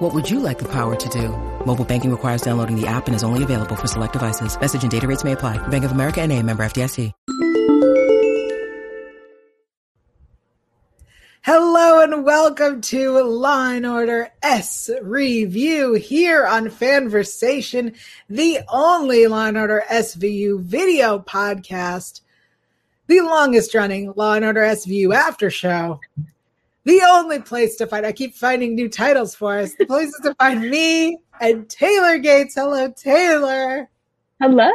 What would you like the power to do? Mobile banking requires downloading the app and is only available for select devices. Message and data rates may apply. Bank of America and a member FDIC. Hello and welcome to Law and Order S Review here on Fanversation, the only Law and Order SVU video podcast, the longest running Law and Order SVU after show, the only place to find. I keep finding new titles for us. The places to find me and Taylor Gates. Hello, Taylor. Hello.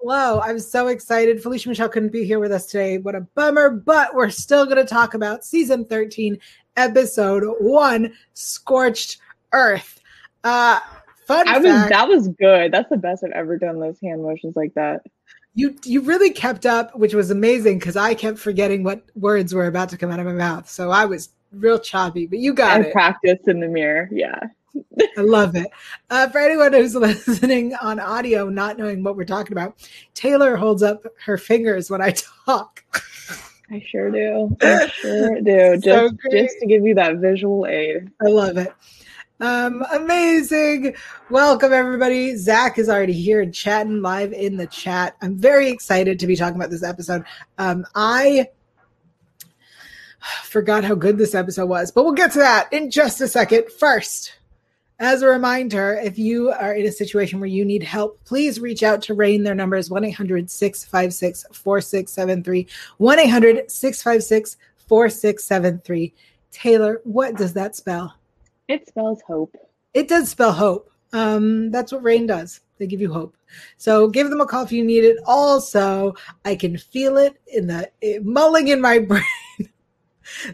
Hello. I'm so excited. Felicia Michelle couldn't be here with us today. What a bummer, but we're still going to talk about season 13, episode one, Scorched Earth. Uh, fun I fact, was that was good. That's the best I've ever done those hand motions like that. You you really kept up, which was amazing because I kept forgetting what words were about to come out of my mouth. So I was real choppy, but you got I it. Practice in the mirror, Yeah. I love it. Uh, for anyone who's listening on audio, not knowing what we're talking about, Taylor holds up her fingers when I talk. I sure do. I sure do. Just So just to give you that visual aid. I love it. Um, amazing. Welcome, everybody. Zach is already here and chatting live in the chat. I'm very excited to be talking about this episode. Um, I forgot how good this episode was, but we'll get to that in just a second. First, as a reminder, if you are in a situation where you need help, please reach out to RAINN. Their number is 1 800 656 4673. 1 800 656 4673. Taylor, what does that spell? It spells hope. It does spell hope. Um, that's what RAINN does. They give you hope. So give them a call if you need it. Also, I can feel it in the it, mulling in my brain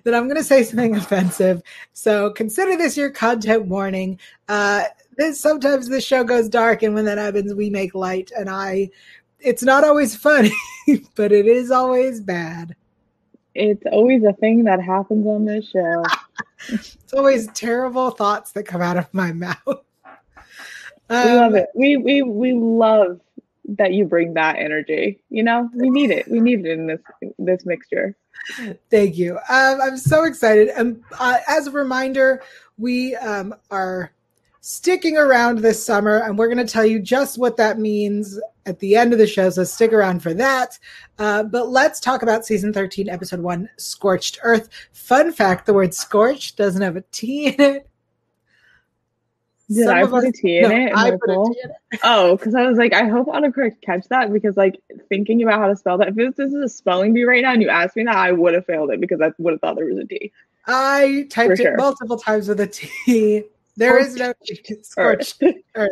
that I'm going to say something offensive. So consider this your content warning. Uh, this sometimes the show goes dark, and when that happens, we make light. And I, it's not always funny, but it is always bad. It's always a thing that happens on this show. It's always terrible thoughts that come out of my mouth. We Um, love it. We we we love that you bring that energy. You know, we need it. We need it in this this mixture. Thank you. Um, I'm so excited. And uh, as a reminder, we um, are sticking around this summer, and we're going to tell you just what that means at the end of the show. So stick around for that. Uh, but let's talk about season 13, episode one Scorched Earth. Fun fact the word scorched doesn't have a T in it. Did Some I put a us- T in no, it? I put a? T in it. Oh, because I was like, I hope autocorrect catch that because like thinking about how to spell that. If this, this is a spelling bee right now and you asked me that, I would have failed it because I would have thought there was a T. I typed For it sure. multiple times with a T. There is no scorched Earth.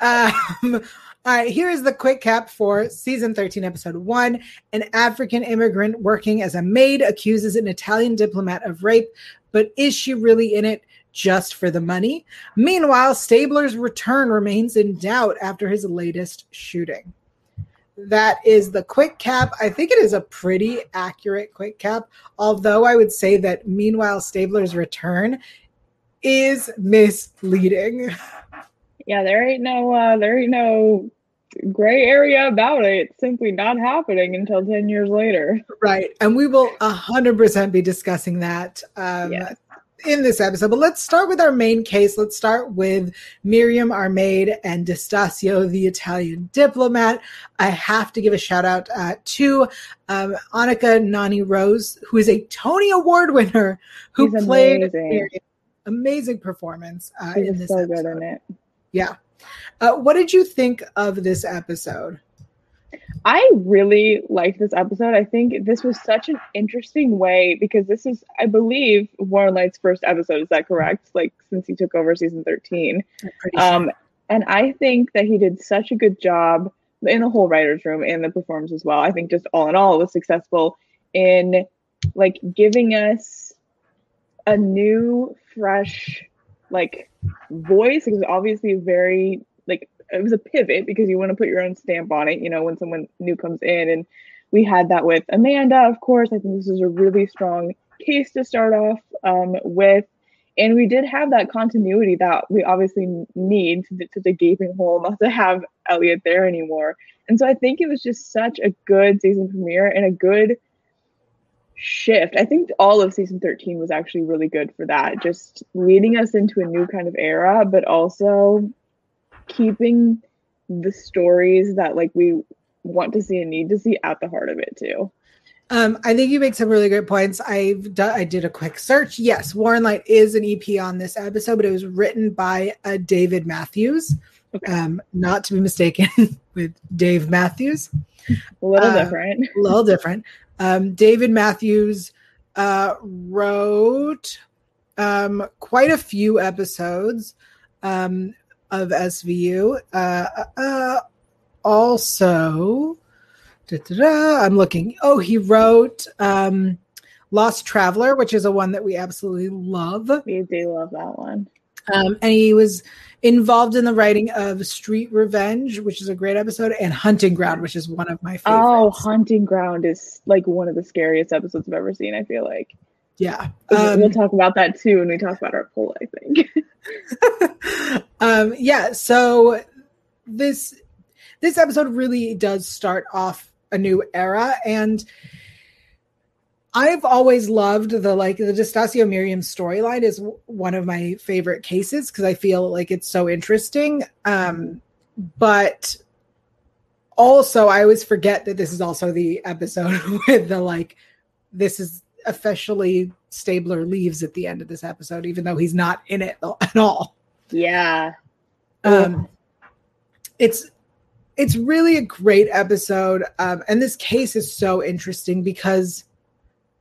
Um, all right, here is the quick cap for season 13, episode one. An African immigrant working as a maid accuses an Italian diplomat of rape, but is she really in it just for the money? Meanwhile, Stabler's return remains in doubt after his latest shooting. That is the quick cap. I think it is a pretty accurate quick cap, although I would say that meanwhile, Stabler's return is misleading. Yeah, there ain't no uh, there ain't no gray area about it. It's simply not happening until ten years later. Right. And we will 100% be discussing that um, Yes. in this episode. But let's start with our main case. Let's start with Miriam, our maid, and Destasio, the Italian diplomat. I have to give a shout out uh, to um, Anika Noni Rose, who is a Tony Award winner who played amazing. Miriam. Amazing performance uh, in this so episode. good in it. Yeah. Uh, what did you think of this episode? I really liked this episode. I think this was such an interesting way because this is, I believe, Warren Leight's first episode. Is that correct? Like since he took over season thirteen. I'm sure. Um, and I think that he did such a good job in the whole writers' room and the performance as well. I think just all in all, it was successful in like giving us a new, fresh, like voice. It was obviously very like it was a pivot because you want to put your own stamp on it, you know, when someone new comes in. And we had that with Amanda, of course. I think this is a really strong case to start off um, with. And we did have that continuity that we obviously need to, to the gaping hole not to have Elliot there anymore. And so I think it was just such a good season premiere and a good shift. I think all of season 13 was actually really good for that, just leading us into a new kind of era, but also keeping the stories that like we want to see and need to see at the heart of it too. Um, I think you make some really great points. I've done, I did a quick search. Yes, Warren Leight is an EP on this episode, but it was written by uh, David Matthews, okay. um, not to be mistaken with Dave Matthews. A little uh, different. A little different. Um, David Matthews uh, wrote um, quite a few episodes um, of SVU. Uh, uh, also, I'm looking. Oh, he wrote um, Lost Traveler, which is a one that we absolutely love. We do love that one. Um, and he was involved in the writing of Street Revenge, which is a great episode, and Hunting Ground, which is one of my favorites. Oh, Hunting Ground is like one of the scariest episodes I've ever seen. I feel like. Yeah, um, we'll talk about that too when we talk about our poll. I think. um, yeah. So this this episode really does start off a new era, and I've always loved the like the Destasio Miriam storyline is one of my favorite cases because I feel like it's so interesting. Um, but also, I always forget that this is also the episode with the like, this is officially Stabler leaves at the end of this episode, even though he's not in it at all. Yeah. Um, it's it's really a great episode, um, and this case is so interesting because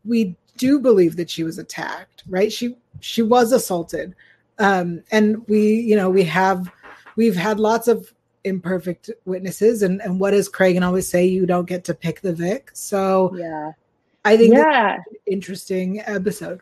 we do believe that she was attacked, right? She she was assaulted. Um, and we, you know, we have we've had lots of imperfect witnesses and and what does Cragen always say? You don't get to pick the Vic. So yeah. I think yeah, interesting episode.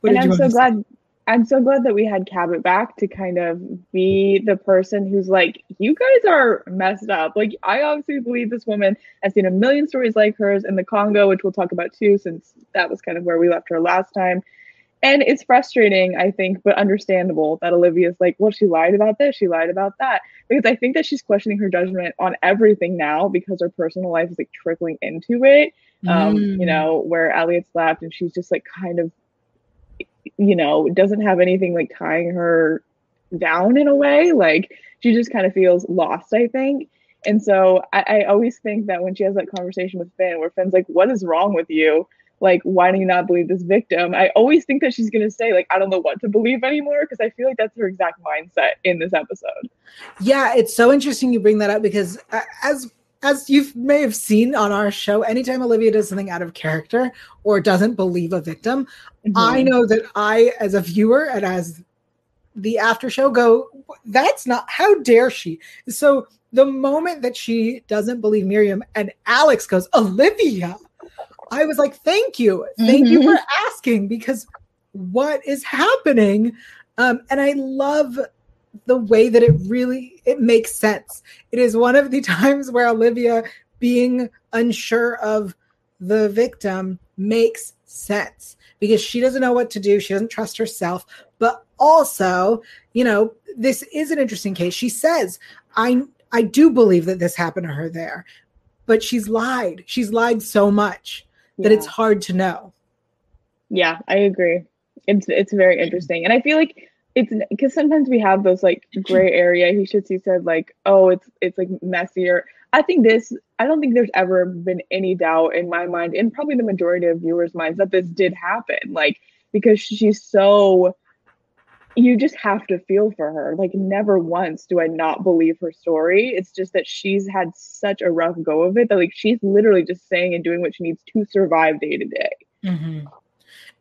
What and I'm so glad I'm so glad that we had Cabot back to kind of be the person who's like, you guys are messed up. Like, I obviously believe this woman I've seen a million stories like hers in the Congo, which we'll talk about too, since that was kind of where we left her last time. And it's frustrating, I think, but understandable that Olivia's like, well, she lied about this, she lied about that. Because I think that she's questioning her judgment on everything now because her personal life is like trickling into it. Um, mm. you know, where Elliot's left and she's just like kind of you know, doesn't have anything like tying her down in a way. Like she just kind of feels lost, I think. And so I, I, always think that when she has that conversation with Fin, where Fin's like, What is wrong with you? Like, why do you not believe this victim? I always think that she's going to say, like, I don't know what to believe anymore, because I feel like that's her exact mindset in this episode. Yeah, it's so interesting you bring that up because as as you may have seen on our show, anytime Olivia does something out of character or doesn't believe a victim, mm-hmm. I know that I, as a viewer and as the after show, go, that's not, how dare she? So the moment that she doesn't believe Miriam and Alex goes, Olivia, I was like, thank you. Thank mm-hmm. you for asking because what is happening? Um, and I love the way that it really it makes sense. It is one of the times where Olivia being unsure of the victim makes sense because she doesn't know what to do. She doesn't trust herself. But also, you know, this is an interesting case. She says, I I do believe that this happened to her there. But she's lied. She's lied so much that yeah. it's hard to know. Yeah, I agree. It's it's very interesting. And I feel like it's because sometimes we have those like gray area. He should see said like, oh, it's it's like messier. I think this. I don't think there's ever been any doubt in my mind, and probably the majority of viewers' minds, that this did happen. Like because she's so. You just have to feel for her. Like never once do I not believe her story. It's just that she's had such a rough go of it that like she's literally just saying and doing what she needs to survive day to day. Mm-hmm.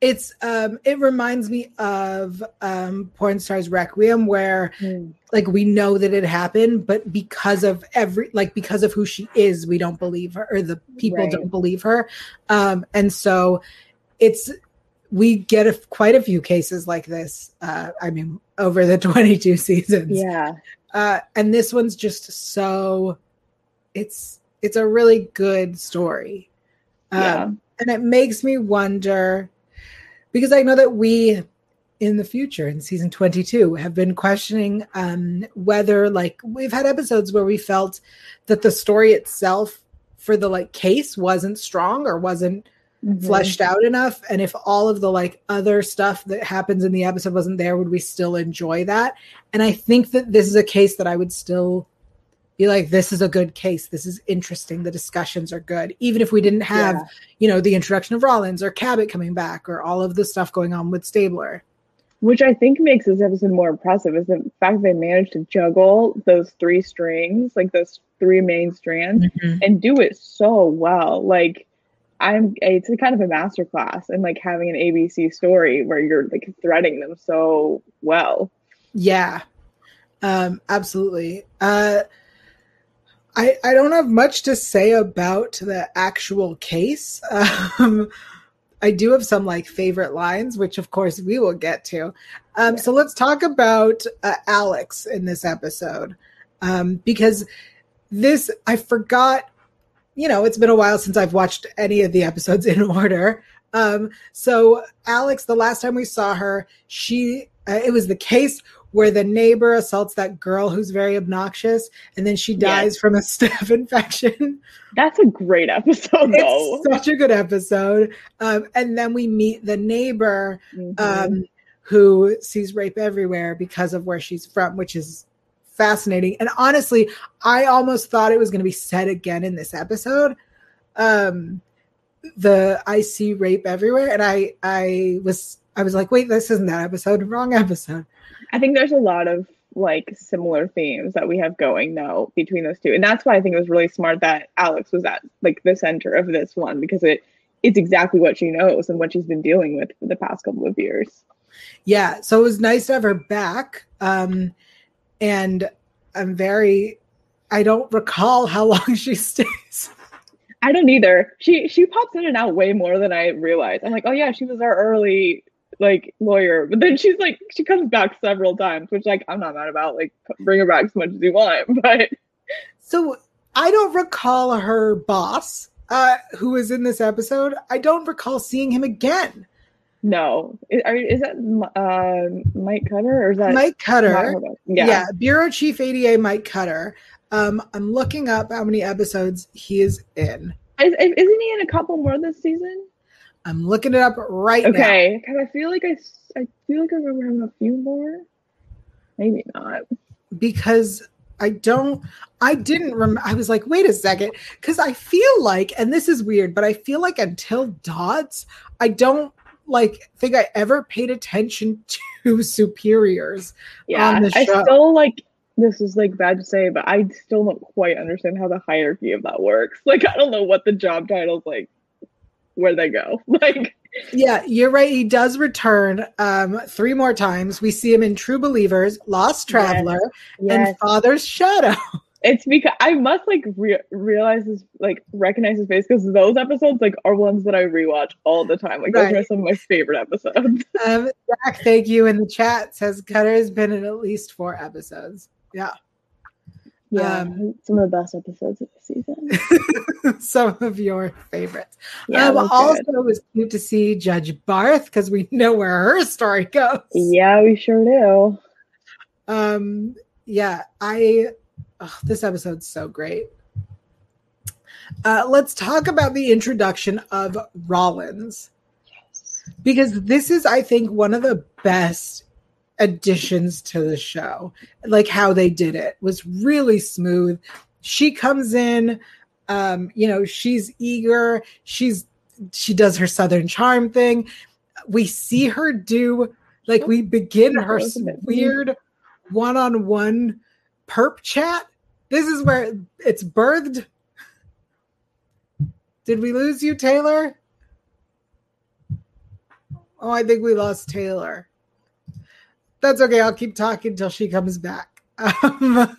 It's um it reminds me of um Porn Stars Requiem where mm. like we know that it happened, but because of every like because of who she is, we don't believe her or the people right. don't believe her. Um and so it's we get a, quite a few cases like this. Uh, I mean, over the 22 seasons. Yeah. Uh, and this one's just so it's it's a really good story. Um, Yeah. and it makes me wonder because I know that we in the future in season 22 have been questioning um, whether like we've had episodes where we felt that the story itself for the like case wasn't strong or wasn't Mhm. fleshed out enough and if all of the like other stuff that happens in the episode wasn't there would we still enjoy that and i think that this is a case that i would still be like this is a good case this is interesting the discussions are good even if we didn't have Yeah. you know the introduction of rollins or cabot coming back or all of the stuff going on with stabler Which I think makes this episode more impressive is the fact they managed to juggle those three strings, like those three main strands, and do it so well. Like I'm it's a kind of a masterclass in like having an ABC story where you're like threading them so well. Yeah, um, absolutely. Uh, I I don't have much to say about the actual case. Um, I do have some like favorite lines, which of course we will get to. Um, So let's talk about uh, Alex in this episode um, because this I forgot. You know, it's been a while since I've watched any of the episodes in order. Um, so Alex, the last time we saw her, she uh, it was the case where the neighbor assaults that girl who's very obnoxious, and then she dies from a staph infection. That's a great episode though. Such a good episode. Um, and then we meet the neighbor Mhm. um, who sees rape everywhere because of where she's from, which is fascinating. And honestly, I almost thought it was going to be said again in this episode. Um, the I see rape everywhere, and I I was I was like, wait, this isn't that episode. Wrong episode. I think there's a lot of like similar themes that we have going though between those two. And that's why I think it was really smart that Alex was at like the center of this one because it it's exactly what she knows and what she's been dealing with for the past couple of years. Yeah, so it was nice to have her back. Um, and I'm very I don't recall how long she stays. I don't either. She she pops in and out way more than I realized. I'm like, oh yeah, she was our early like lawyer, but then she's like she comes back several times, which like I'm not mad about. Like bring her back as much as you want, but So I don't recall her boss, uh, who was in this episode. I don't recall seeing him again. no, is, are, is that uh, Mike Cutter or is that Mike Cutter. Yeah. Yeah. Bureau Chief ADA Mike Cutter. Um, I'm looking up how many episodes he is in. Is- isn't he in a couple more this season? I'm looking it up right now. Okay, because I feel like I, I feel like I remember him a few more. Maybe not. because I don't, I didn't remember. I was like, wait a second. Because I feel like, and this is weird, but I feel like until Dodds, I don't like think I ever paid attention to superiors. Yeah, on the I still like. This is like bad to say, but I still don't quite understand how the hierarchy of that works. Like, I don't know what the job titles like, where they go. Like, Yeah, you're right. He does return um, three more times. We see him in True Believers, Lost Traveler, yes, and Father's Shadow. it's because I must like re- realize his like recognize his face because those episodes like are ones that I rewatch all the time. Like, those are some of my favorite episodes. Um, Zach, thank you in the chat says Cutter has been in at least four episodes. Yeah. Yeah, Um, some of the best episodes of the season. Some of your favorites. Yeah, um, also, good. it was cute to see Judge Barth because we know where her story goes. yeah, we sure do. Um, yeah, I. Oh, this episode's so great. Uh, let's talk about the introduction of Rollins because this is, I think, one of the best additions to the show. Like how they did it was really smooth. She comes in, um, you know, she's eager. She's she does her Southern charm thing. We see her do like we begin her was a bit weird one-on-one perp chat. This is where it's birthed. Did we lose you, Taylor? Oh, I think we lost Taylor. That's okay. I'll keep talking till she comes back. Um,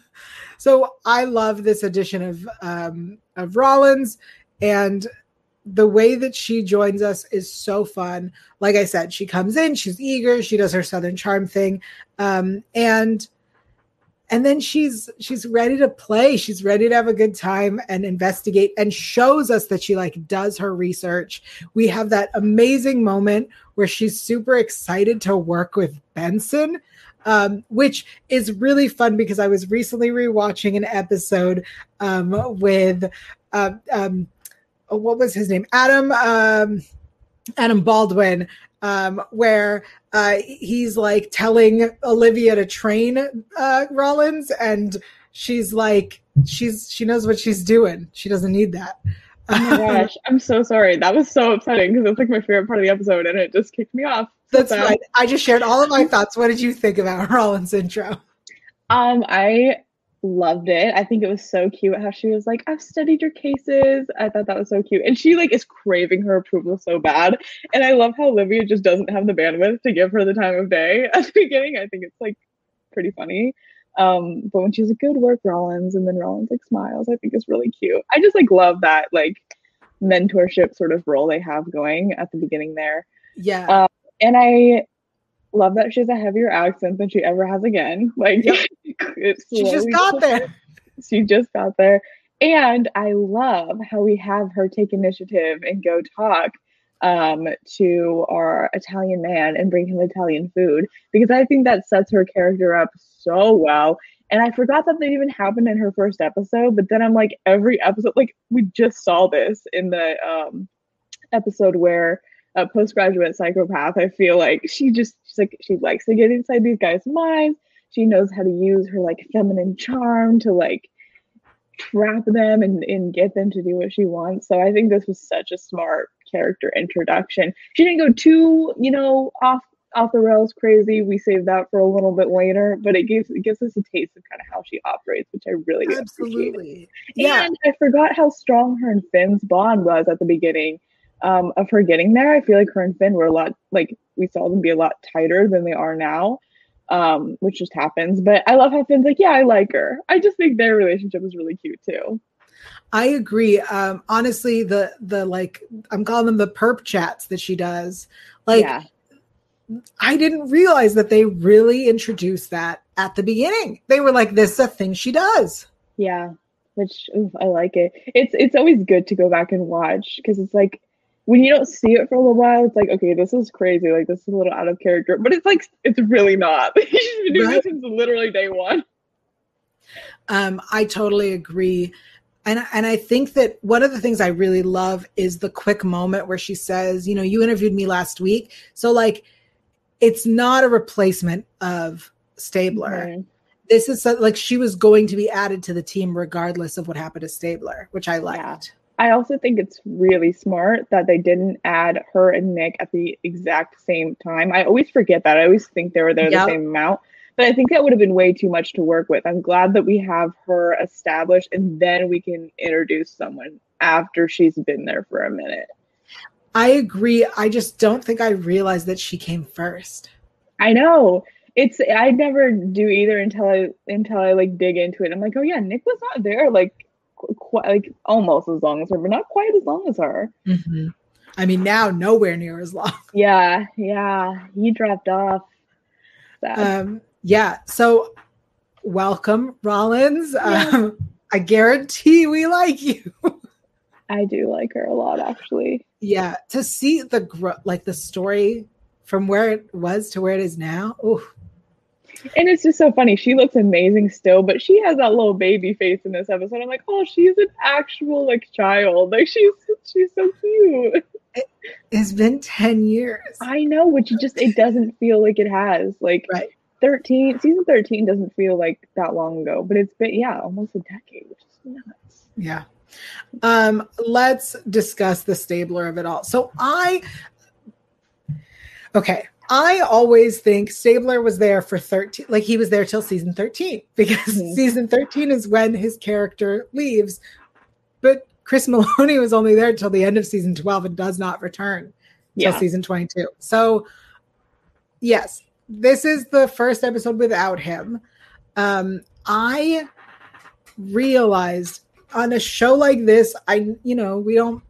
so I love this edition of um, of Rollins, and the way that she joins us is so fun. Like I said, she comes in, she's eager, she does her Southern charm thing, um, and and then she's she's ready to play. She's ready to have a good time and investigate and shows us that she like does her research. We have that amazing moment where she's super excited to work with benson um, which is really fun because i was recently rewatching an episode um, with uh, um, what was his name? Adam um, adam baldwin um, where uh, he's like telling Olivia to train uh, Rollins, and she's like, she's she knows what she's doing. She doesn't need that. Oh my gosh, I'm so sorry. That was so upsetting because it's like my favorite part of the episode, and it just kicked me off. That's right. I just shared all of my thoughts. What did you think about Rollins' intro? Um, I loved it. I think it was so cute how she was like, I've studied your cases. I thought that was so cute. And she like is craving her approval so bad. And I love how Olivia just doesn't have the bandwidth to give her the time of day at the beginning. I think it's like pretty funny. Um, but when she's like, good work, Rollins, and then Rollins like smiles, I think it's really cute. I just like love that like mentorship sort of role they have going at the beginning there. Yeah. Um, and I love that she has a heavier accent than she ever has again. Like yep. she just got there. She just got there. And I love how we have her take initiative and go talk um, to our Italian man and bring him Italian food because I think that sets her character up so well. And I forgot that that even happened in her first episode, but then I'm like, every episode, like we just saw this in the um, episode where a postgraduate psychopath. I feel like she just she's like she likes to get inside these guys' minds. She knows how to use her like feminine charm to like trap them and, and get them to do what she wants. So I think this was such a smart character introduction. She didn't go too, you know, off off the rails crazy. We saved that for a little bit later, but it gives it gives us a taste of kind of how she operates, which I really absolutely. Yeah, and I forgot how strong her and Fin's bond was at the beginning um, of her getting there. I feel like her and Fin were a lot like we saw them be a lot tighter than they are now, um, which just happens. But I love how Fin's like, yeah, I like her. I just think their relationship is really cute too. I agree. Um, honestly, the the like I'm calling them the perp chats that she does. Like yeah. I didn't realize that they really introduced that at the beginning. They were like, this is a thing she does. Yeah. Which oof, I like it. It's it's always good to go back and watch because it's like when you don't see it for a little while, it's like, okay, this is crazy. Like this is a little out of character, but it's like it's really not. She's been doing right. this since literally day one. Um, I totally agree. And, and I think that one of the things I really love is the quick moment where she says, you know, you interviewed me last week. So like it's not a replacement of Stabler. Mm-hmm. This is so, like she was going to be added to the team regardless of what happened to Stabler, which I liked. Yeah. I also think it's really smart that they didn't add her and Nick at the exact same time. I always forget that. I always think they were there yep. the same amount. But I think that would have been way too much to work with. I'm glad that we have her established and then we can introduce someone after she's been there for a minute. I agree. I just don't think I realized that she came first. I know. It's I never do either until I until I like dig into it. I'm like, oh yeah, Nick was not there. Like quite like almost as long as her, but not quite as long as her. Mm-hmm. I mean, now nowhere near as long. Yeah, yeah, he dropped off. Um, yeah. So, welcome, Rollins. Yeah. Um, I guarantee we like you. I do like her a lot, actually. Yeah, to see the growth, like the story from where it was to where it is now. Oh, and it's just so funny. She looks amazing still, but she has that little baby face in this episode. I'm like, oh, she's an actual like child. Like she's she's so cute. It, has been 10 years. I know, which just it doesn't feel like it has. Like right. 13 season 13 doesn't feel like that long ago, but it's been yeah, almost a decade, which is nuts. Yeah. Um, let's discuss the stabler of it all. So I okay, I always think Stabler was there for 13, like he was there till season 13, because mm-hmm. season 13 is when his character leaves. But Chris Meloni was only there till the end of season 12 and does not return till yeah. season 22. So, yes, this is the first episode without him. Um, I realized on a show like this, I, you know, we don't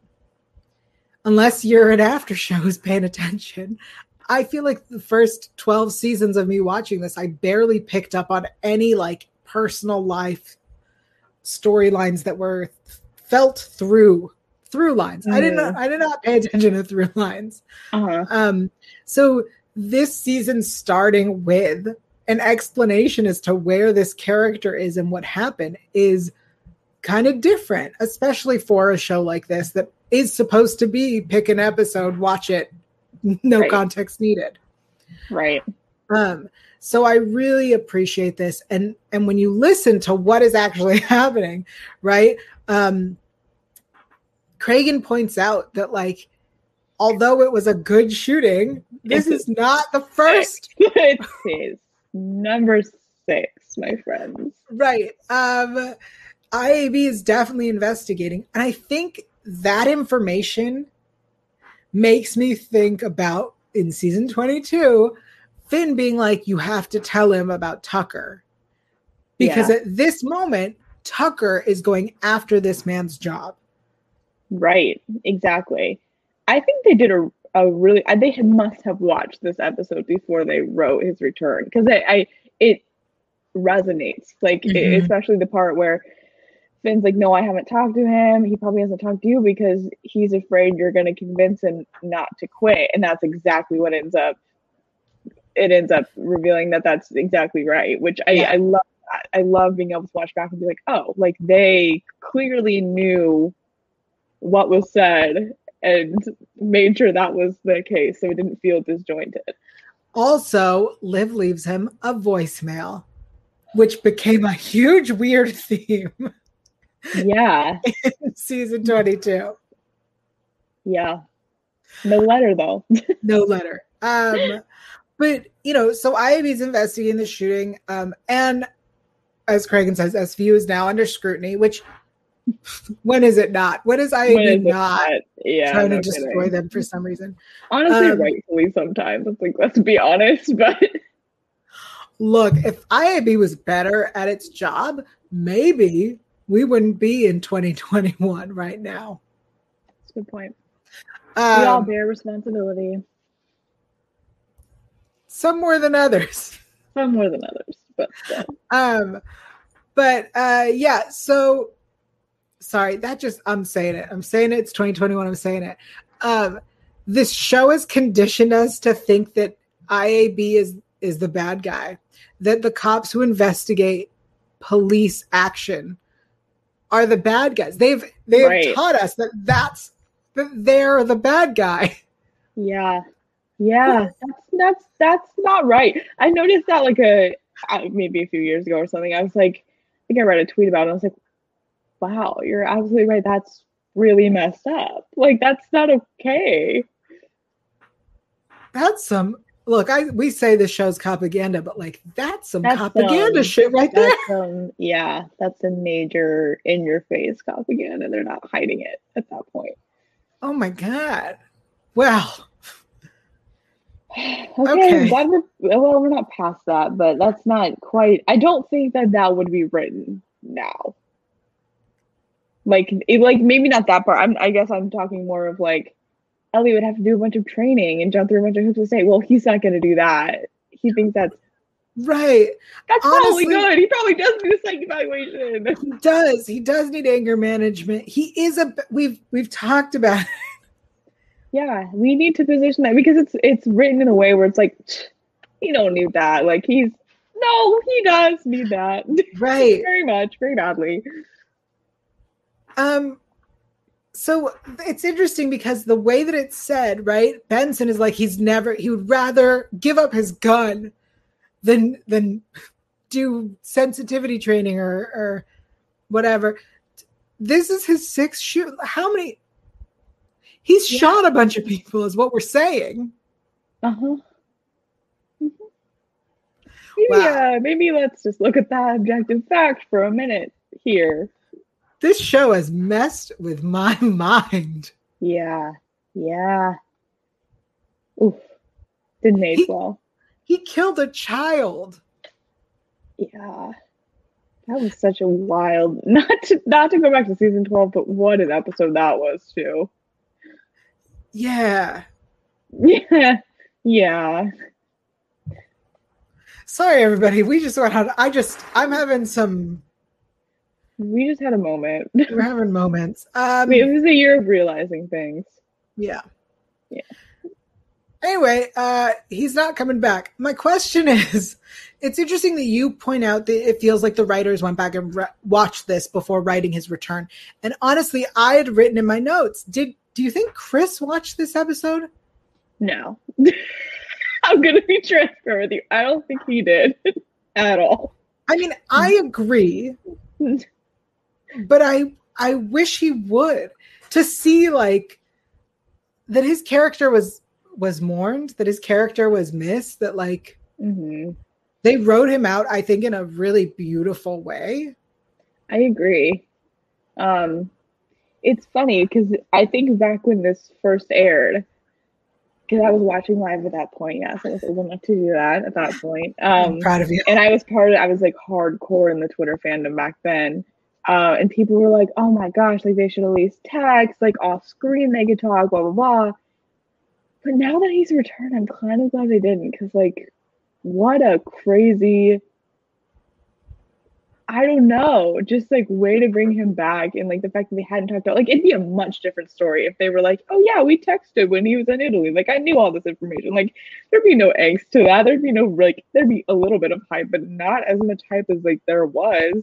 unless you're an after show who's paying attention. I feel like the first 12 seasons of me watching this, I barely picked up on any like personal life storylines that were felt through through lines. Mm. I did not I did not pay attention to through lines. Uh-huh. Um, so this season starting with an explanation as to where this character is and what happened is kind of different, especially for a show like this that is supposed to be pick an episode, watch it, no right. context needed. Right. Um, so I really appreciate this. And and when you listen to what is actually happening, right? Um Cragen points out that like although it was a good shooting, this is not the first. it is number six, my friends. Right. Um IAB is definitely investigating. And I think that information makes me think about in season 22 Fin being like, you have to tell him about Tucker. Because yeah. at this moment, Tucker is going after this man's job. Right, exactly. I think they did a, a really, they must have watched this episode before they wrote his return because I, I, it resonates, like, mm-hmm. it, especially the part where Fin's like, no, I haven't talked to him. He probably hasn't talked to you because he's afraid you're going to convince him not to quit. And that's exactly what ends up it ends up revealing that that's exactly right, which I, yeah. I love that. I love being able to watch back and be like, oh, like they clearly knew what was said and made sure that was the case so it didn't feel disjointed. Also, Liv leaves him a voicemail, which became a huge weird theme. Yeah. season 22. Yeah. No letter though. no letter. Um but you know, so IAB is investigating the shooting, um, and as Cragen says, SVU is now under scrutiny. Which when is it not? When is IAB not, not? Yeah, trying no to destroy kidding. them for some reason? Honestly, um, rightfully sometimes. It's like let's be honest, but look, if IAB was better at its job, maybe we wouldn't be in 2021 right now. That's a good point. Um, we all bear responsibility. Some more than others. Some more than others, but yeah. um, but uh, yeah. So sorry, that just I'm saying it. I'm saying it. It's 2021. I'm saying it. Um, this show has conditioned us to think that IAB is is the bad guy. That the cops who investigate police action are the bad guys. They've they've right. taught us that that's that they're the bad guy. Yeah. Yeah, that's that's that's not right. I noticed that like a maybe a few years ago or something. I was like, I think I read a tweet about it. I was like, wow, you're absolutely right. That's really messed up. Like that's not okay. That's some look. I we say this show's propaganda, but like that's some that's propaganda some, shit right there. Some, yeah, that's a major in your face propaganda. They're not hiding it at that point. Oh my god! Well, okay, okay. we're, well, we're not past that, but that's not quite. I don't think that that would be written now. Like, it, like maybe not that part. I'm, I guess I'm talking more of like Ellie would have to do a bunch of training and jump through a bunch of hoops to say, well, he's not going to do that. He thinks that's right. That's Honestly, probably good. He probably does need a psych evaluation. He does. He does need anger management. He is a. We've we've talked about. It yeah, we need to position that because it's it's written in a way where it's like he don't need that. Like he's no, he does need that. Right. very much, very badly. Um so it's interesting because the way that it's said, right? Benson is like he's never he would rather give up his gun than than do sensitivity training or or whatever. This is his sixth shoot. How many He's yeah. shot a bunch of people, is what we're saying. Uh huh. Mm-hmm. Maybe, wow. uh, maybe let's just look at that objective fact for a minute here. This show has messed with my mind. Yeah. Yeah. Oof. Didn't age he, well. He killed a child. Yeah. That was such a wild not to not to go back to season 12, but what an episode that was too. Yeah. Yeah. Yeah. Sorry, everybody. We just went on. I just, I'm having some. We just had a moment. We're having moments. Um, it was a year of realizing things. Yeah. Yeah. Anyway, uh, he's not coming back. My question is it's interesting that you point out that it feels like the writers went back and re- watched this before writing his return. And honestly, I had written in my notes, did do you think Chris watched this episode? No. I'm gonna be transparent with you. I don't think he did at all. I mean, I agree, but I I wish he would to see like that his character was was mourned, that his character was missed, that like mm-hmm. they wrote him out, I think, in a really beautiful way. I agree. Um, it's funny because I think back when this first aired, because I was watching live at that point. Yes, I was old enough to do that at that point. Um, I'm proud of you. And I was part of. I was like hardcore in the Twitter fandom back then. Uh, and people were like, "Oh my gosh, like they should at least text, like off screen they could talk, blah blah blah." But now that he's returned, I'm kind of glad they didn't, because like, what a crazy I don't know, just like way to bring him back, and like the fact that they hadn't talked about like it'd be a much different story if they were like, oh yeah, we texted when he was in Italy, like I knew all this information. Like there'd be no angst to that. There'd be no like there'd be a little bit of hype, but not as much hype as like there was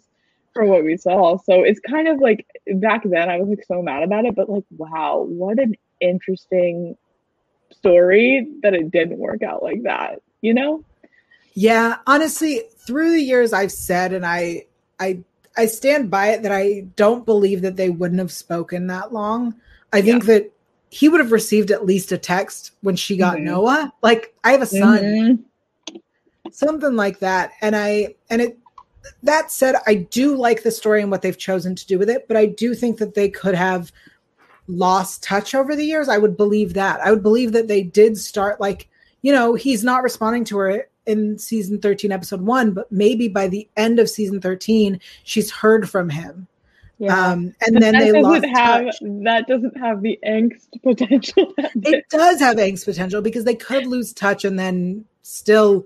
for what we saw. So it's kind of like back then I was like so mad about it, but like wow, what an interesting story that it didn't work out like that, you know? Yeah, honestly, through the years I've said and I I I stand by it that I don't believe that they wouldn't have spoken that long. I think yeah. that he would have received at least a text when she got mm-hmm. Noah. Like, I have a son. Mm-hmm. Something like that. And I and it that said, I do like the story and what they've chosen to do with it, but I do think that they could have lost touch over the years. I would believe that. I would believe that they did start like, you know, he's not responding to her in season 13 episode 1 but maybe by the end of season 13 she's heard from him yeah. Um, and but then they lost have touch. that doesn't have the angst potential. it does have angst potential because they could lose touch and then still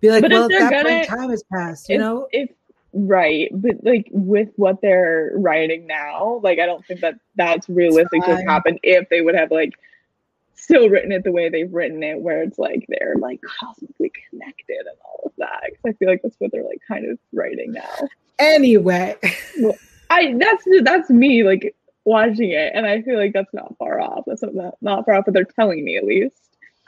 be like, but well, at that gonna, point, time has passed. You if, know, if right, but like with what they're writing now, like I don't think that that's realistic to happen if they would have like still written it the way they've written it, where it's like they're like cosmically connected and all of that. Because I feel like that's what they're like kind of writing now. Anyway, well, I that's that's me like watching it, and I feel like that's not far off. That's not not far off, but they're telling me at least.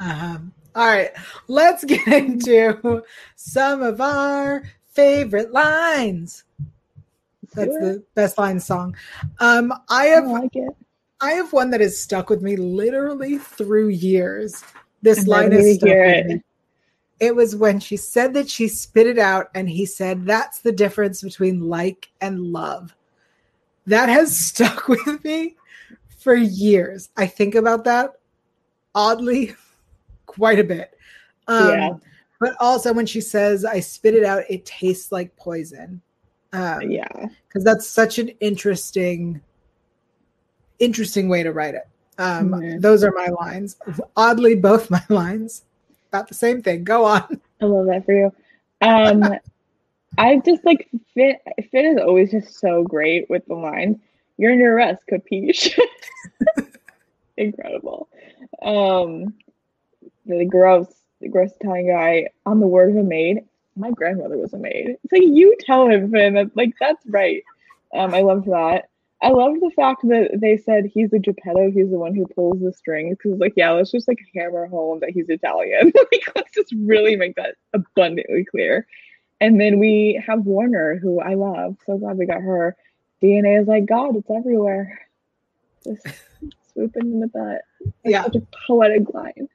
Um. All right, let's get into some of our favorite lines. That's the best line song. Um, I have. I like it. I have one that has stuck with me literally through years. This I'm line is stuck with me. It was when she said that she spit it out, and he said, That's the difference between like and love. That has stuck with me for years. I think about that oddly quite a bit. Um, yeah. But also when she says, I spit it out, it tastes like poison. Um, yeah. Because that's such an interesting interesting way to write it. Um, mm-hmm. Those are my lines. Oddly, both my lines about the same thing. Go on. I love that for you. Um, I just like Fin. Fin is always just so great with the lines. You're under arrest, capiche? Incredible. Um, the gross, the gross Italian guy on the word of a maid. My grandmother was a maid. It's like you tell him, Fin. That, like that's right. Um, I loved that. I love the fact that they said he's the Geppetto, he's the one who pulls the strings. Because, like, yeah, let's just like hammer home that he's Italian. like, let's just really make that abundantly clear. And then we have Warner, who I love. So glad we got her. DNA is like God, it's everywhere. Just swooping in the butt. yeah. Such a poetic line.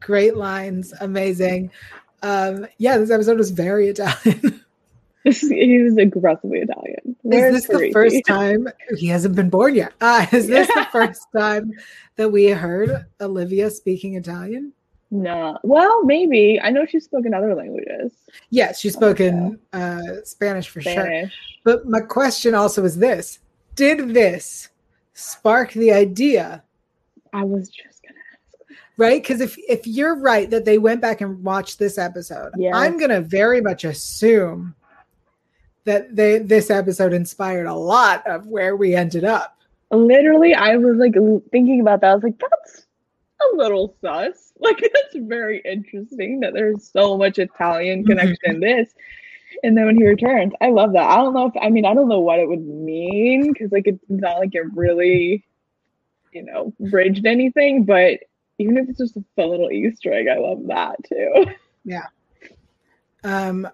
Great lines. Amazing. Um, yeah, this episode was very Italian. He's aggressively Italian. Where's is this the first time he hasn't been born yet? Uh, is this yeah. the first time that we heard Olivia speaking Italian? No. Well, maybe. I know she's spoken other languages. Yes, she's spoken uh, Spanish for Spanish. sure. But my question also is this: Did this spark the idea? I was just. Right? Because if if you're right that they went back and watched this episode, Yes. I'm gonna very much assume that they this episode inspired a lot of where we ended up. Literally, I was like thinking about that. I was like, that's a little sus. Like, that's very interesting that there's so much Italian mm-hmm. connection in this. And then when he returns, I love that. I don't know if, I mean, I don't know what it would mean because, like, it's not like it really, you know, bridged anything. But even if it's just a fun little Easter egg, I love that too. Yeah. Um,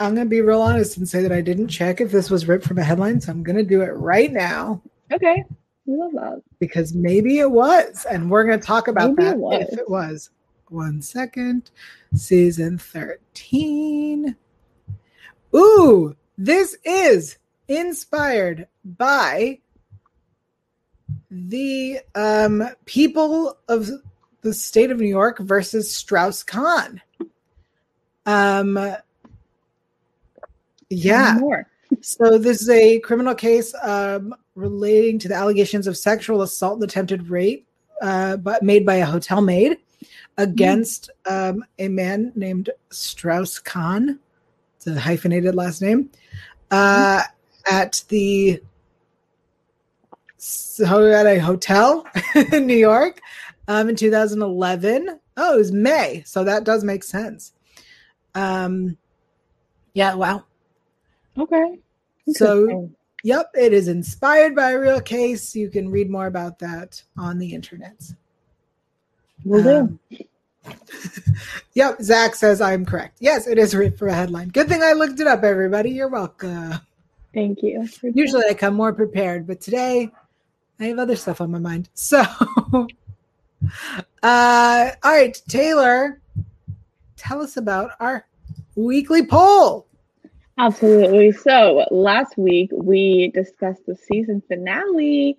I'm gonna be real honest and say that I didn't check if this was ripped from a headline, so I'm gonna do it right now Okay. I love that. because maybe it was, and we're gonna talk about Maybe that it if it was. One second, season 13. Ooh, this is inspired by the um, people of the state of New York versus Strauss Kahn. Um, yeah. Tell me More. So this is a criminal case um, relating to the allegations of sexual assault and attempted rape, uh, but made by a hotel maid against um, a man named Strauss Kahn. It's a hyphenated last name. Uh, at the so at a hotel in New York um, in 2011. Oh, it was May, so that does make sense. Um, yeah, wow. Okay. So Yep, it is inspired by a real case. You can read more about that on the internet. Will do. Um, yep, Zach says I'm correct. Yes, it is for a headline. Good thing I looked it up, everybody. You're welcome. Thank you. Usually I come more prepared, but today I have other stuff on my mind. So, uh, all right, Taylor, tell us about our weekly poll. Absolutely. So last week we discussed the season finale,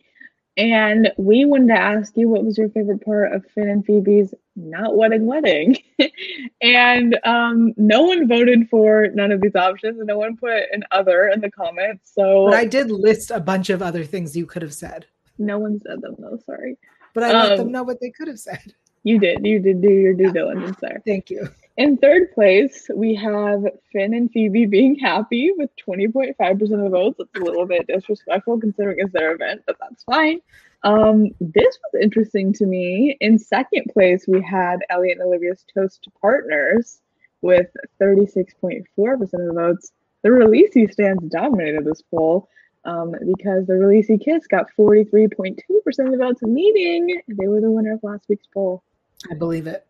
and we wanted to ask you what was your favorite part of Fin and Phoebe's not wedding wedding, and um, no one voted for none of these options, and no one put an other in the comments. So But I did list a bunch of other things you could have said, no one said them though. Sorry, but I let Um, them know what they could have said. you did. You did do your due diligence there. Thank you. In third place, we have Fin and Phoebe being happy with 20.5% of the votes. That's a little bit disrespectful considering it's their event, but that's fine. Um, this was interesting to me. In second place, we had Elliot and Olivia's Toast to Partners with 36.4% of the votes. The Rollisi stands dominated this poll um, because the Rollisi Kiss got 43.2% of the votes, meaning they were the winner of last week's poll. I believe it.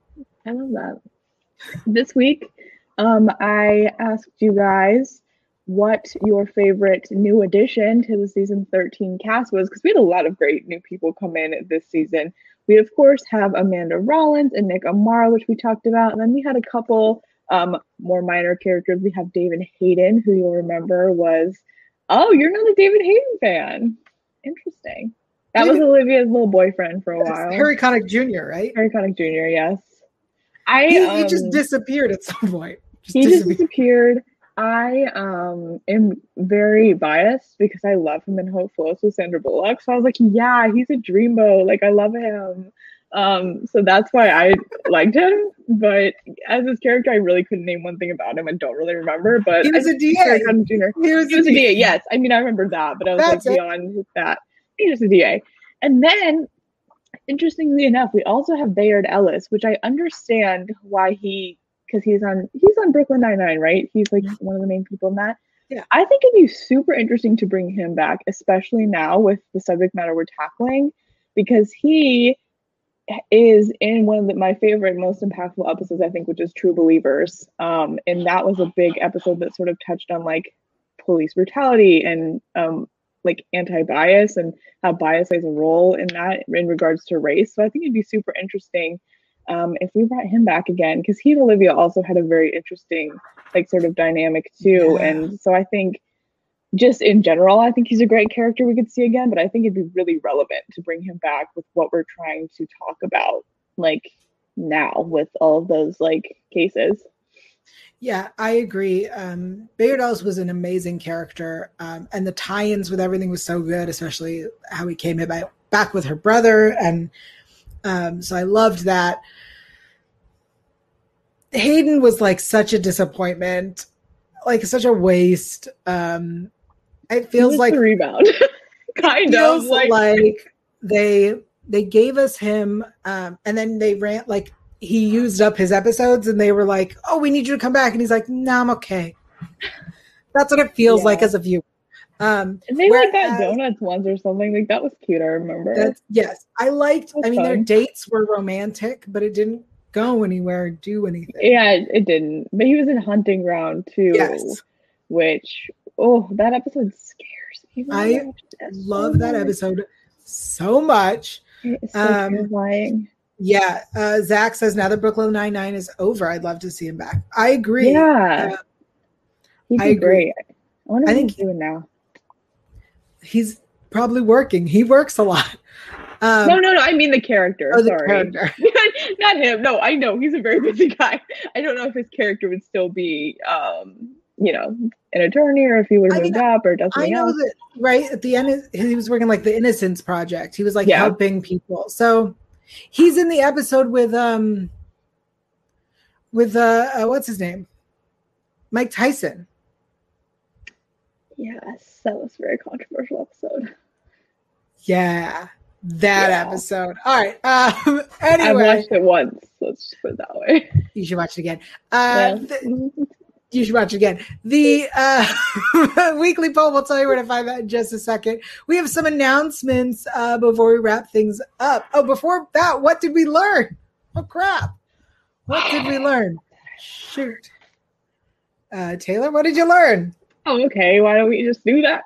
I love that. This week, um, I asked you guys what your favorite new addition to the season 13 cast was because we had a lot of great new people come in this season. We, of course, have Amanda Rollins and Nick Amaro, which we talked about. And then we had a couple um, more minor characters. We have David Hayden, who you'll remember was, oh, you're not a David Hayden fan. Interesting. That was Olivia's little boyfriend for a while. Harry Connick Jr., right? Harry Connick Jr., yes. I He, he just um, disappeared at some point. Just he just disappeared. disappeared. I um am very biased because I love him in Hope Floats with Sandra Bullock. So I was like, yeah, he's a dreamboat. Like I love him. Um, so that's why I liked him. But as his character, I really couldn't name one thing about him I don't really remember. But He was a DA. Harry Connick Jr. He was He was a a DA, yes. I mean, I remember that, but I was That's like it. beyond that. He was a DA. And then, interestingly enough, we also have Bayard Ellis, which I understand why he, because he's on he's on Brooklyn Nine Nine, right? He's like one of the main people in that. Yeah. I think it'd be super interesting to bring him back, especially now with the subject matter we're tackling, because he is in one of the, my favorite, most impactful episodes, I think, which is True Believers. Um, and that was a big episode that sort of touched on like police brutality and um, like anti-bias and how bias plays a role in that in regards to race. So I think it'd be super interesting um, if we brought him back again because he and Olivia also had a very interesting like sort of dynamic too. Yeah. And so I think just in general, I think he's a great character we could see again, but I think it'd be really relevant to bring him back with what we're trying to talk about like now with all of those like cases. Yeah, I agree. Um, Bayard Ellis was an amazing character, um, and the tie-ins with everything was so good, especially how he came by, back with her brother, and Um, so I loved that. Hayden was like such a disappointment, like such a waste. Um, it feels like rebound, kind of like, like they they gave us him, um, and then they ran like he used up his episodes, and they were like, "Oh, we need you to come back," and he's like, "No, nah, I'm okay." That's what it feels Yeah. like as a viewer. Um, And they like Whereas- got donuts once or something. Like that was cute. I remember. That's yes. I liked. I That's mean, their dates were romantic, but it didn't go anywhere, do anything. yeah, it, it didn't. But he was in hunting ground too, Yes. which oh, that episode scares me. I Love that episode so much. It's so Um, terrifying. Yeah. Uh, Zach says now that Brooklyn Nine Nine is over, I'd love to see him back. I agree. Yeah, he'd I agree. great. I wonder I what think- he's doing now. he's probably working. He works a lot. Um, no, no, no. I mean the character. oh, the sorry. character. Not him. No, I know he's a very busy guy. I don't know if his character would still be, um, you know, an attorney or if he would have mean, moved up or done I something know else. that right at the end, he was working like the Innocence Project. He was like Yeah. helping people. So he's in the episode with um with uh, uh what's his name, Mike Tyson. Yes, that was a very controversial episode. Yeah, that Yeah. episode. All right. Um. I watched it once. Let's put it that way. you should watch it again. Uh, Yeah. th- you should watch it again. The uh, weekly poll we'll tell you where to find that in just a second. We have some announcements uh, before we wrap things up. Oh, before that, what did we learn? Oh, crap. What did we learn? Shoot. Uh, Taylor, what did you learn? oh, okay. Why don't we just do that?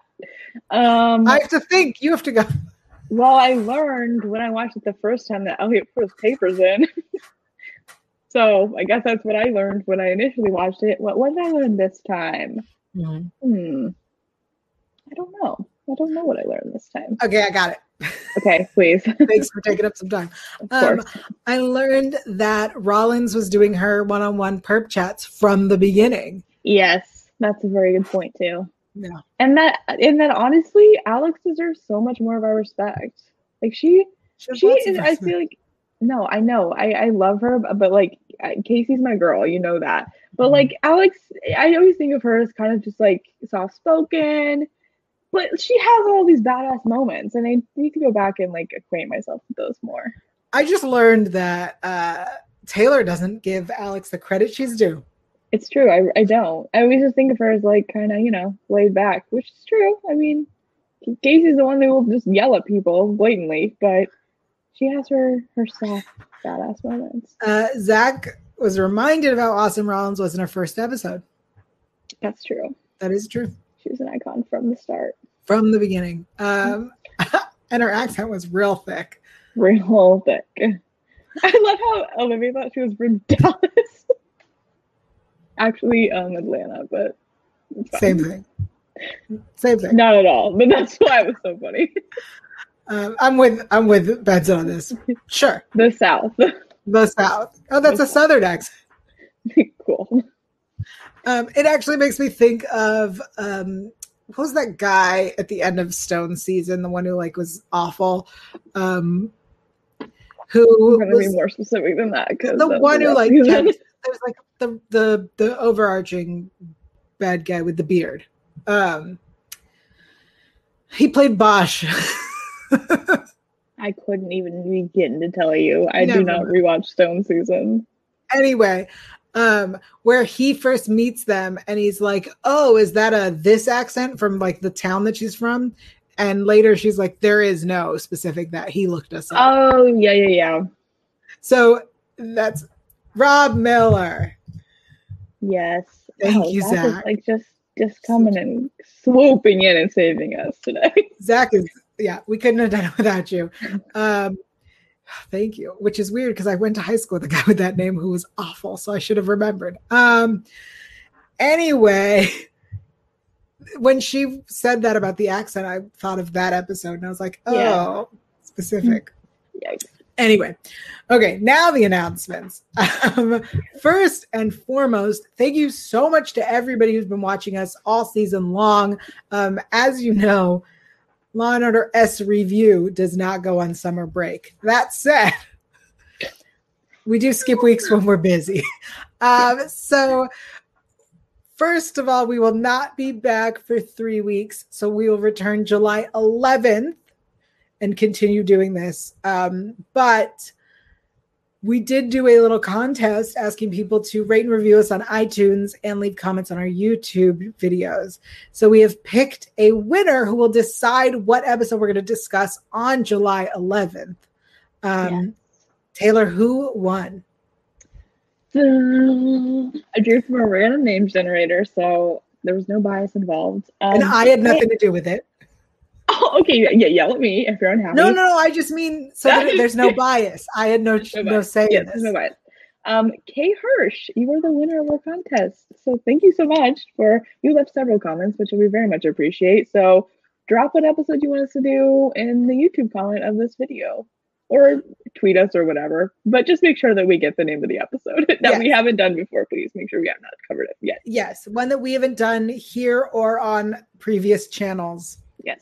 Um, I have to think. You have to go. well, I learned when I watched it the first time that Elliot put his papers in. so I guess that's what I learned when I initially watched it. What, what did I learn this time? Hmm. I don't know. I don't know what I learned this time. Okay, I got it. Okay, please. Thanks for taking up some time. of Um. I learned that Rollins was doing her one on one perp chats from the beginning. Yes, that's a very good point too. Yeah. And that and that honestly, Alex deserves so much more of our respect. Like she has she is I feel like no, I know. I I love her, but, but like Casey's my girl, you know that. But Mhm. like Alex, I always think of her as kind of just like soft spoken, but she has all these badass moments, and I need to go back and like acquaint myself with those more. I just learned that uh, Taylor doesn't give Alex the credit she's due. It's true. I, I don't. I always just think of her as like kind of, you know, laid back, which is true. I mean, Casey's the one who will just yell at people blatantly, but she has her her soft badass moments. Uh, Zach was reminded of how awesome Rollins was in her first episode. That's true. That is true She was an icon from the start. from the beginning. Um, and her accent was real thick. Real thick. I love how Olivia thought she was from Dallas. Actually, um, Atlanta, but. Same thing. Same thing. Not at all, but that's why it was so funny. Um, I'm with I'm with Benson on this. Sure, The South. the South. Oh, that's a Southern accent. cool. Um, it actually makes me think of um, what was that guy at the end of Stone season, the one who like was awful, um, who I'm gonna be was more specific than that because the one who like kept, there's like the the the overarching bad guy with the beard. Um, he played Bosch. I couldn't even begin to tell you. I Never do not rewatch Stone season. anyway, um, where he first meets them and he's like, Oh, is that a this accent from like the town that she's from? And later she's like, There is no specific that he looked us up. Oh yeah, yeah, yeah. So that's Rob Miller. Yes. Thank Oh, you, Zach. like just just coming and swooping in and saving us today. Zach is yeah, we couldn't have done it without you. Um thank you. Which is weird because I went to high school with a guy with that name who was awful, so I should have remembered. Um anyway, when she said that about the accent, I thought of that episode and I was like, oh, Yeah. specific. Anyway, okay, now the announcements. Um, first and foremost, thank you so much to everybody who's been watching us all season long. Um, as you know, Law and Order S review does not go on summer break. That said, we do skip weeks when we're busy. Um, so, first of all, we will not be back for three weeks. So, we will return July 11th and continue doing this. Um, but we did do a little contest asking people to rate and review us on iTunes and leave comments on our YouTube videos. So we have picked a winner who will decide what episode we're going to discuss on July 11th. Um, Taylor, who won? I drew from a random name generator, so there was no bias involved. Um, and I had nothing to do with it. Oh, okay. Yeah, yell at me if you're unhappy. No, no, no. I just mean so that there's no bias. I had no no, no say yes, No bias. Um, Kay Hirsch, you were the winner of our contest. So thank you so much for you left several comments, which we very much appreciate. So drop what episode you want us to do in the YouTube comment of this video. Or tweet us or whatever. But just make sure that we get the name of the episode that yes. we haven't done before. Please make sure we have not covered it yet. Yes, one that we haven't done here or on previous channels. Yes.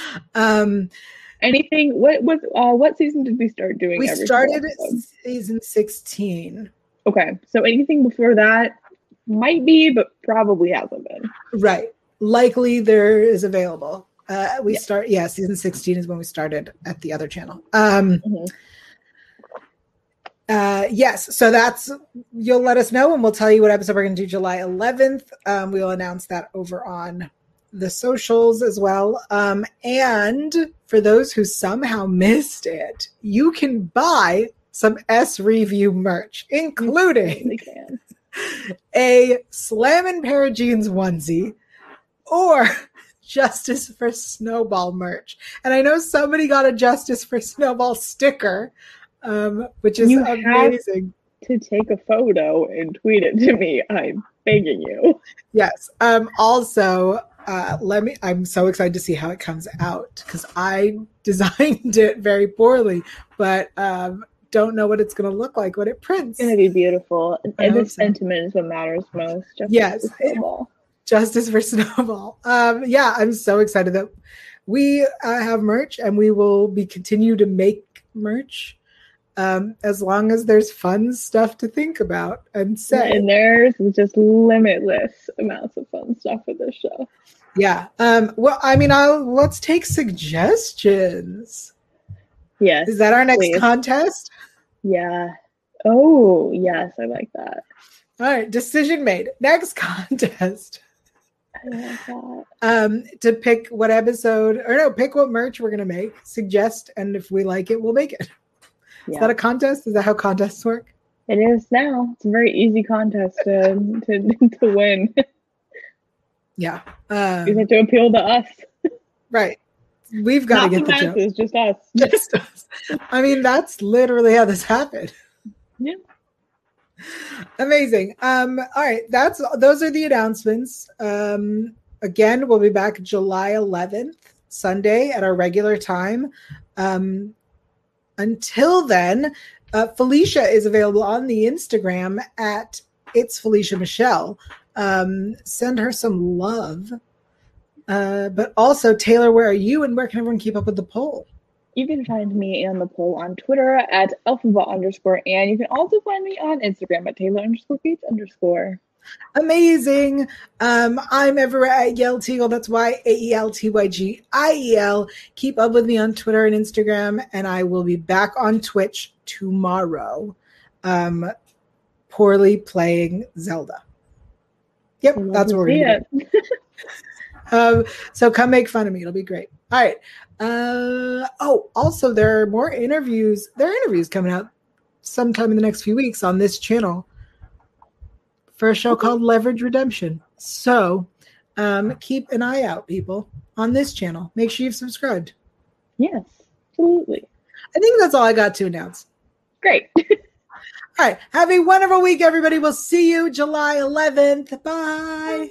um, Anything? What was? Uh, what season did we start doing? We started season sixteen. Okay, so anything before that might be, but probably hasn't been. Right. Likely there is available. Uh, we yeah. start. Yeah, season sixteen is when we started at the other channel. Um, mm-hmm. Uh, yes, so that's you'll let us know, and we'll tell you what episode we're going to do July 11th. Um, we'll announce that over on the socials as well. Um, and for those who somehow missed it, you can buy some S review merch, including a Slammin' Pair of Jeans onesie or Justice for Snowball merch. And I know somebody got a Justice for Snowball sticker, um, which is you amazing. to take a photo and tweet it to me. I'm begging you. Yes. Um, also, uh, let me i'm so excited to see how it comes out because i designed it very poorly but um, don't know what it's going to look like when it prints. It's going to be beautiful. And the so. sentiment is what matters most justice yes. snowball. justice for snowball. Um, yeah i'm so excited that we uh, have merch and we will be continue to make merch um, as long as there's fun stuff to think about and say. And there's just limitless amounts of fun stuff with this show. Yeah. Um, well, I mean, I'll let's take suggestions. Yes. Is that our next please. contest? Yeah. Oh, yes, I like that. All right, decision made. Next contest. I like that. Um, to pick what episode or no, pick what merch we're gonna make. Suggest, and if we like it, we'll make it. Yeah. Is that a contest? Is that how contests work? It is now. It's a very easy contest to to, to win. Yeah. Um, you have to appeal to us. Right. We've got to get the, masses, joke. Just us. Just us. I mean, that's literally how this happened. Yeah. Amazing. Um, all right, that's those are the announcements. Um, again, we'll be back July 11th, Sunday at our regular time. Um, until then, uh, Felicia is available on the Instagram at it's Felicia Michelle. Um, send her some love. Uh, but also, Taylor, where are you and where can everyone keep up with the poll? You can find me on the poll on Twitter at Elphaba underscore, and you can also find me on Instagram at Taylor underscore Beats underscore. Amazing. Um, I'm everywhere at Yael Tygiel. That's Y A E L T Y G I E L. Keep up with me on Twitter and Instagram, and I will be back on Twitch tomorrow. Um, poorly playing Zelda. Yep, that's what we're gonna do. um, so come make fun of me. It'll be great. All right. Uh, oh, also there are more interviews. There are interviews coming out sometime in the next few weeks on this channel for a show called Leverage Redemption. So um, keep an eye out, people, on this channel. Make sure you've subscribed. Yes, absolutely. I think that's all I got to announce. Great. All right. Have a wonderful week, everybody. We'll see you July 11th. Bye.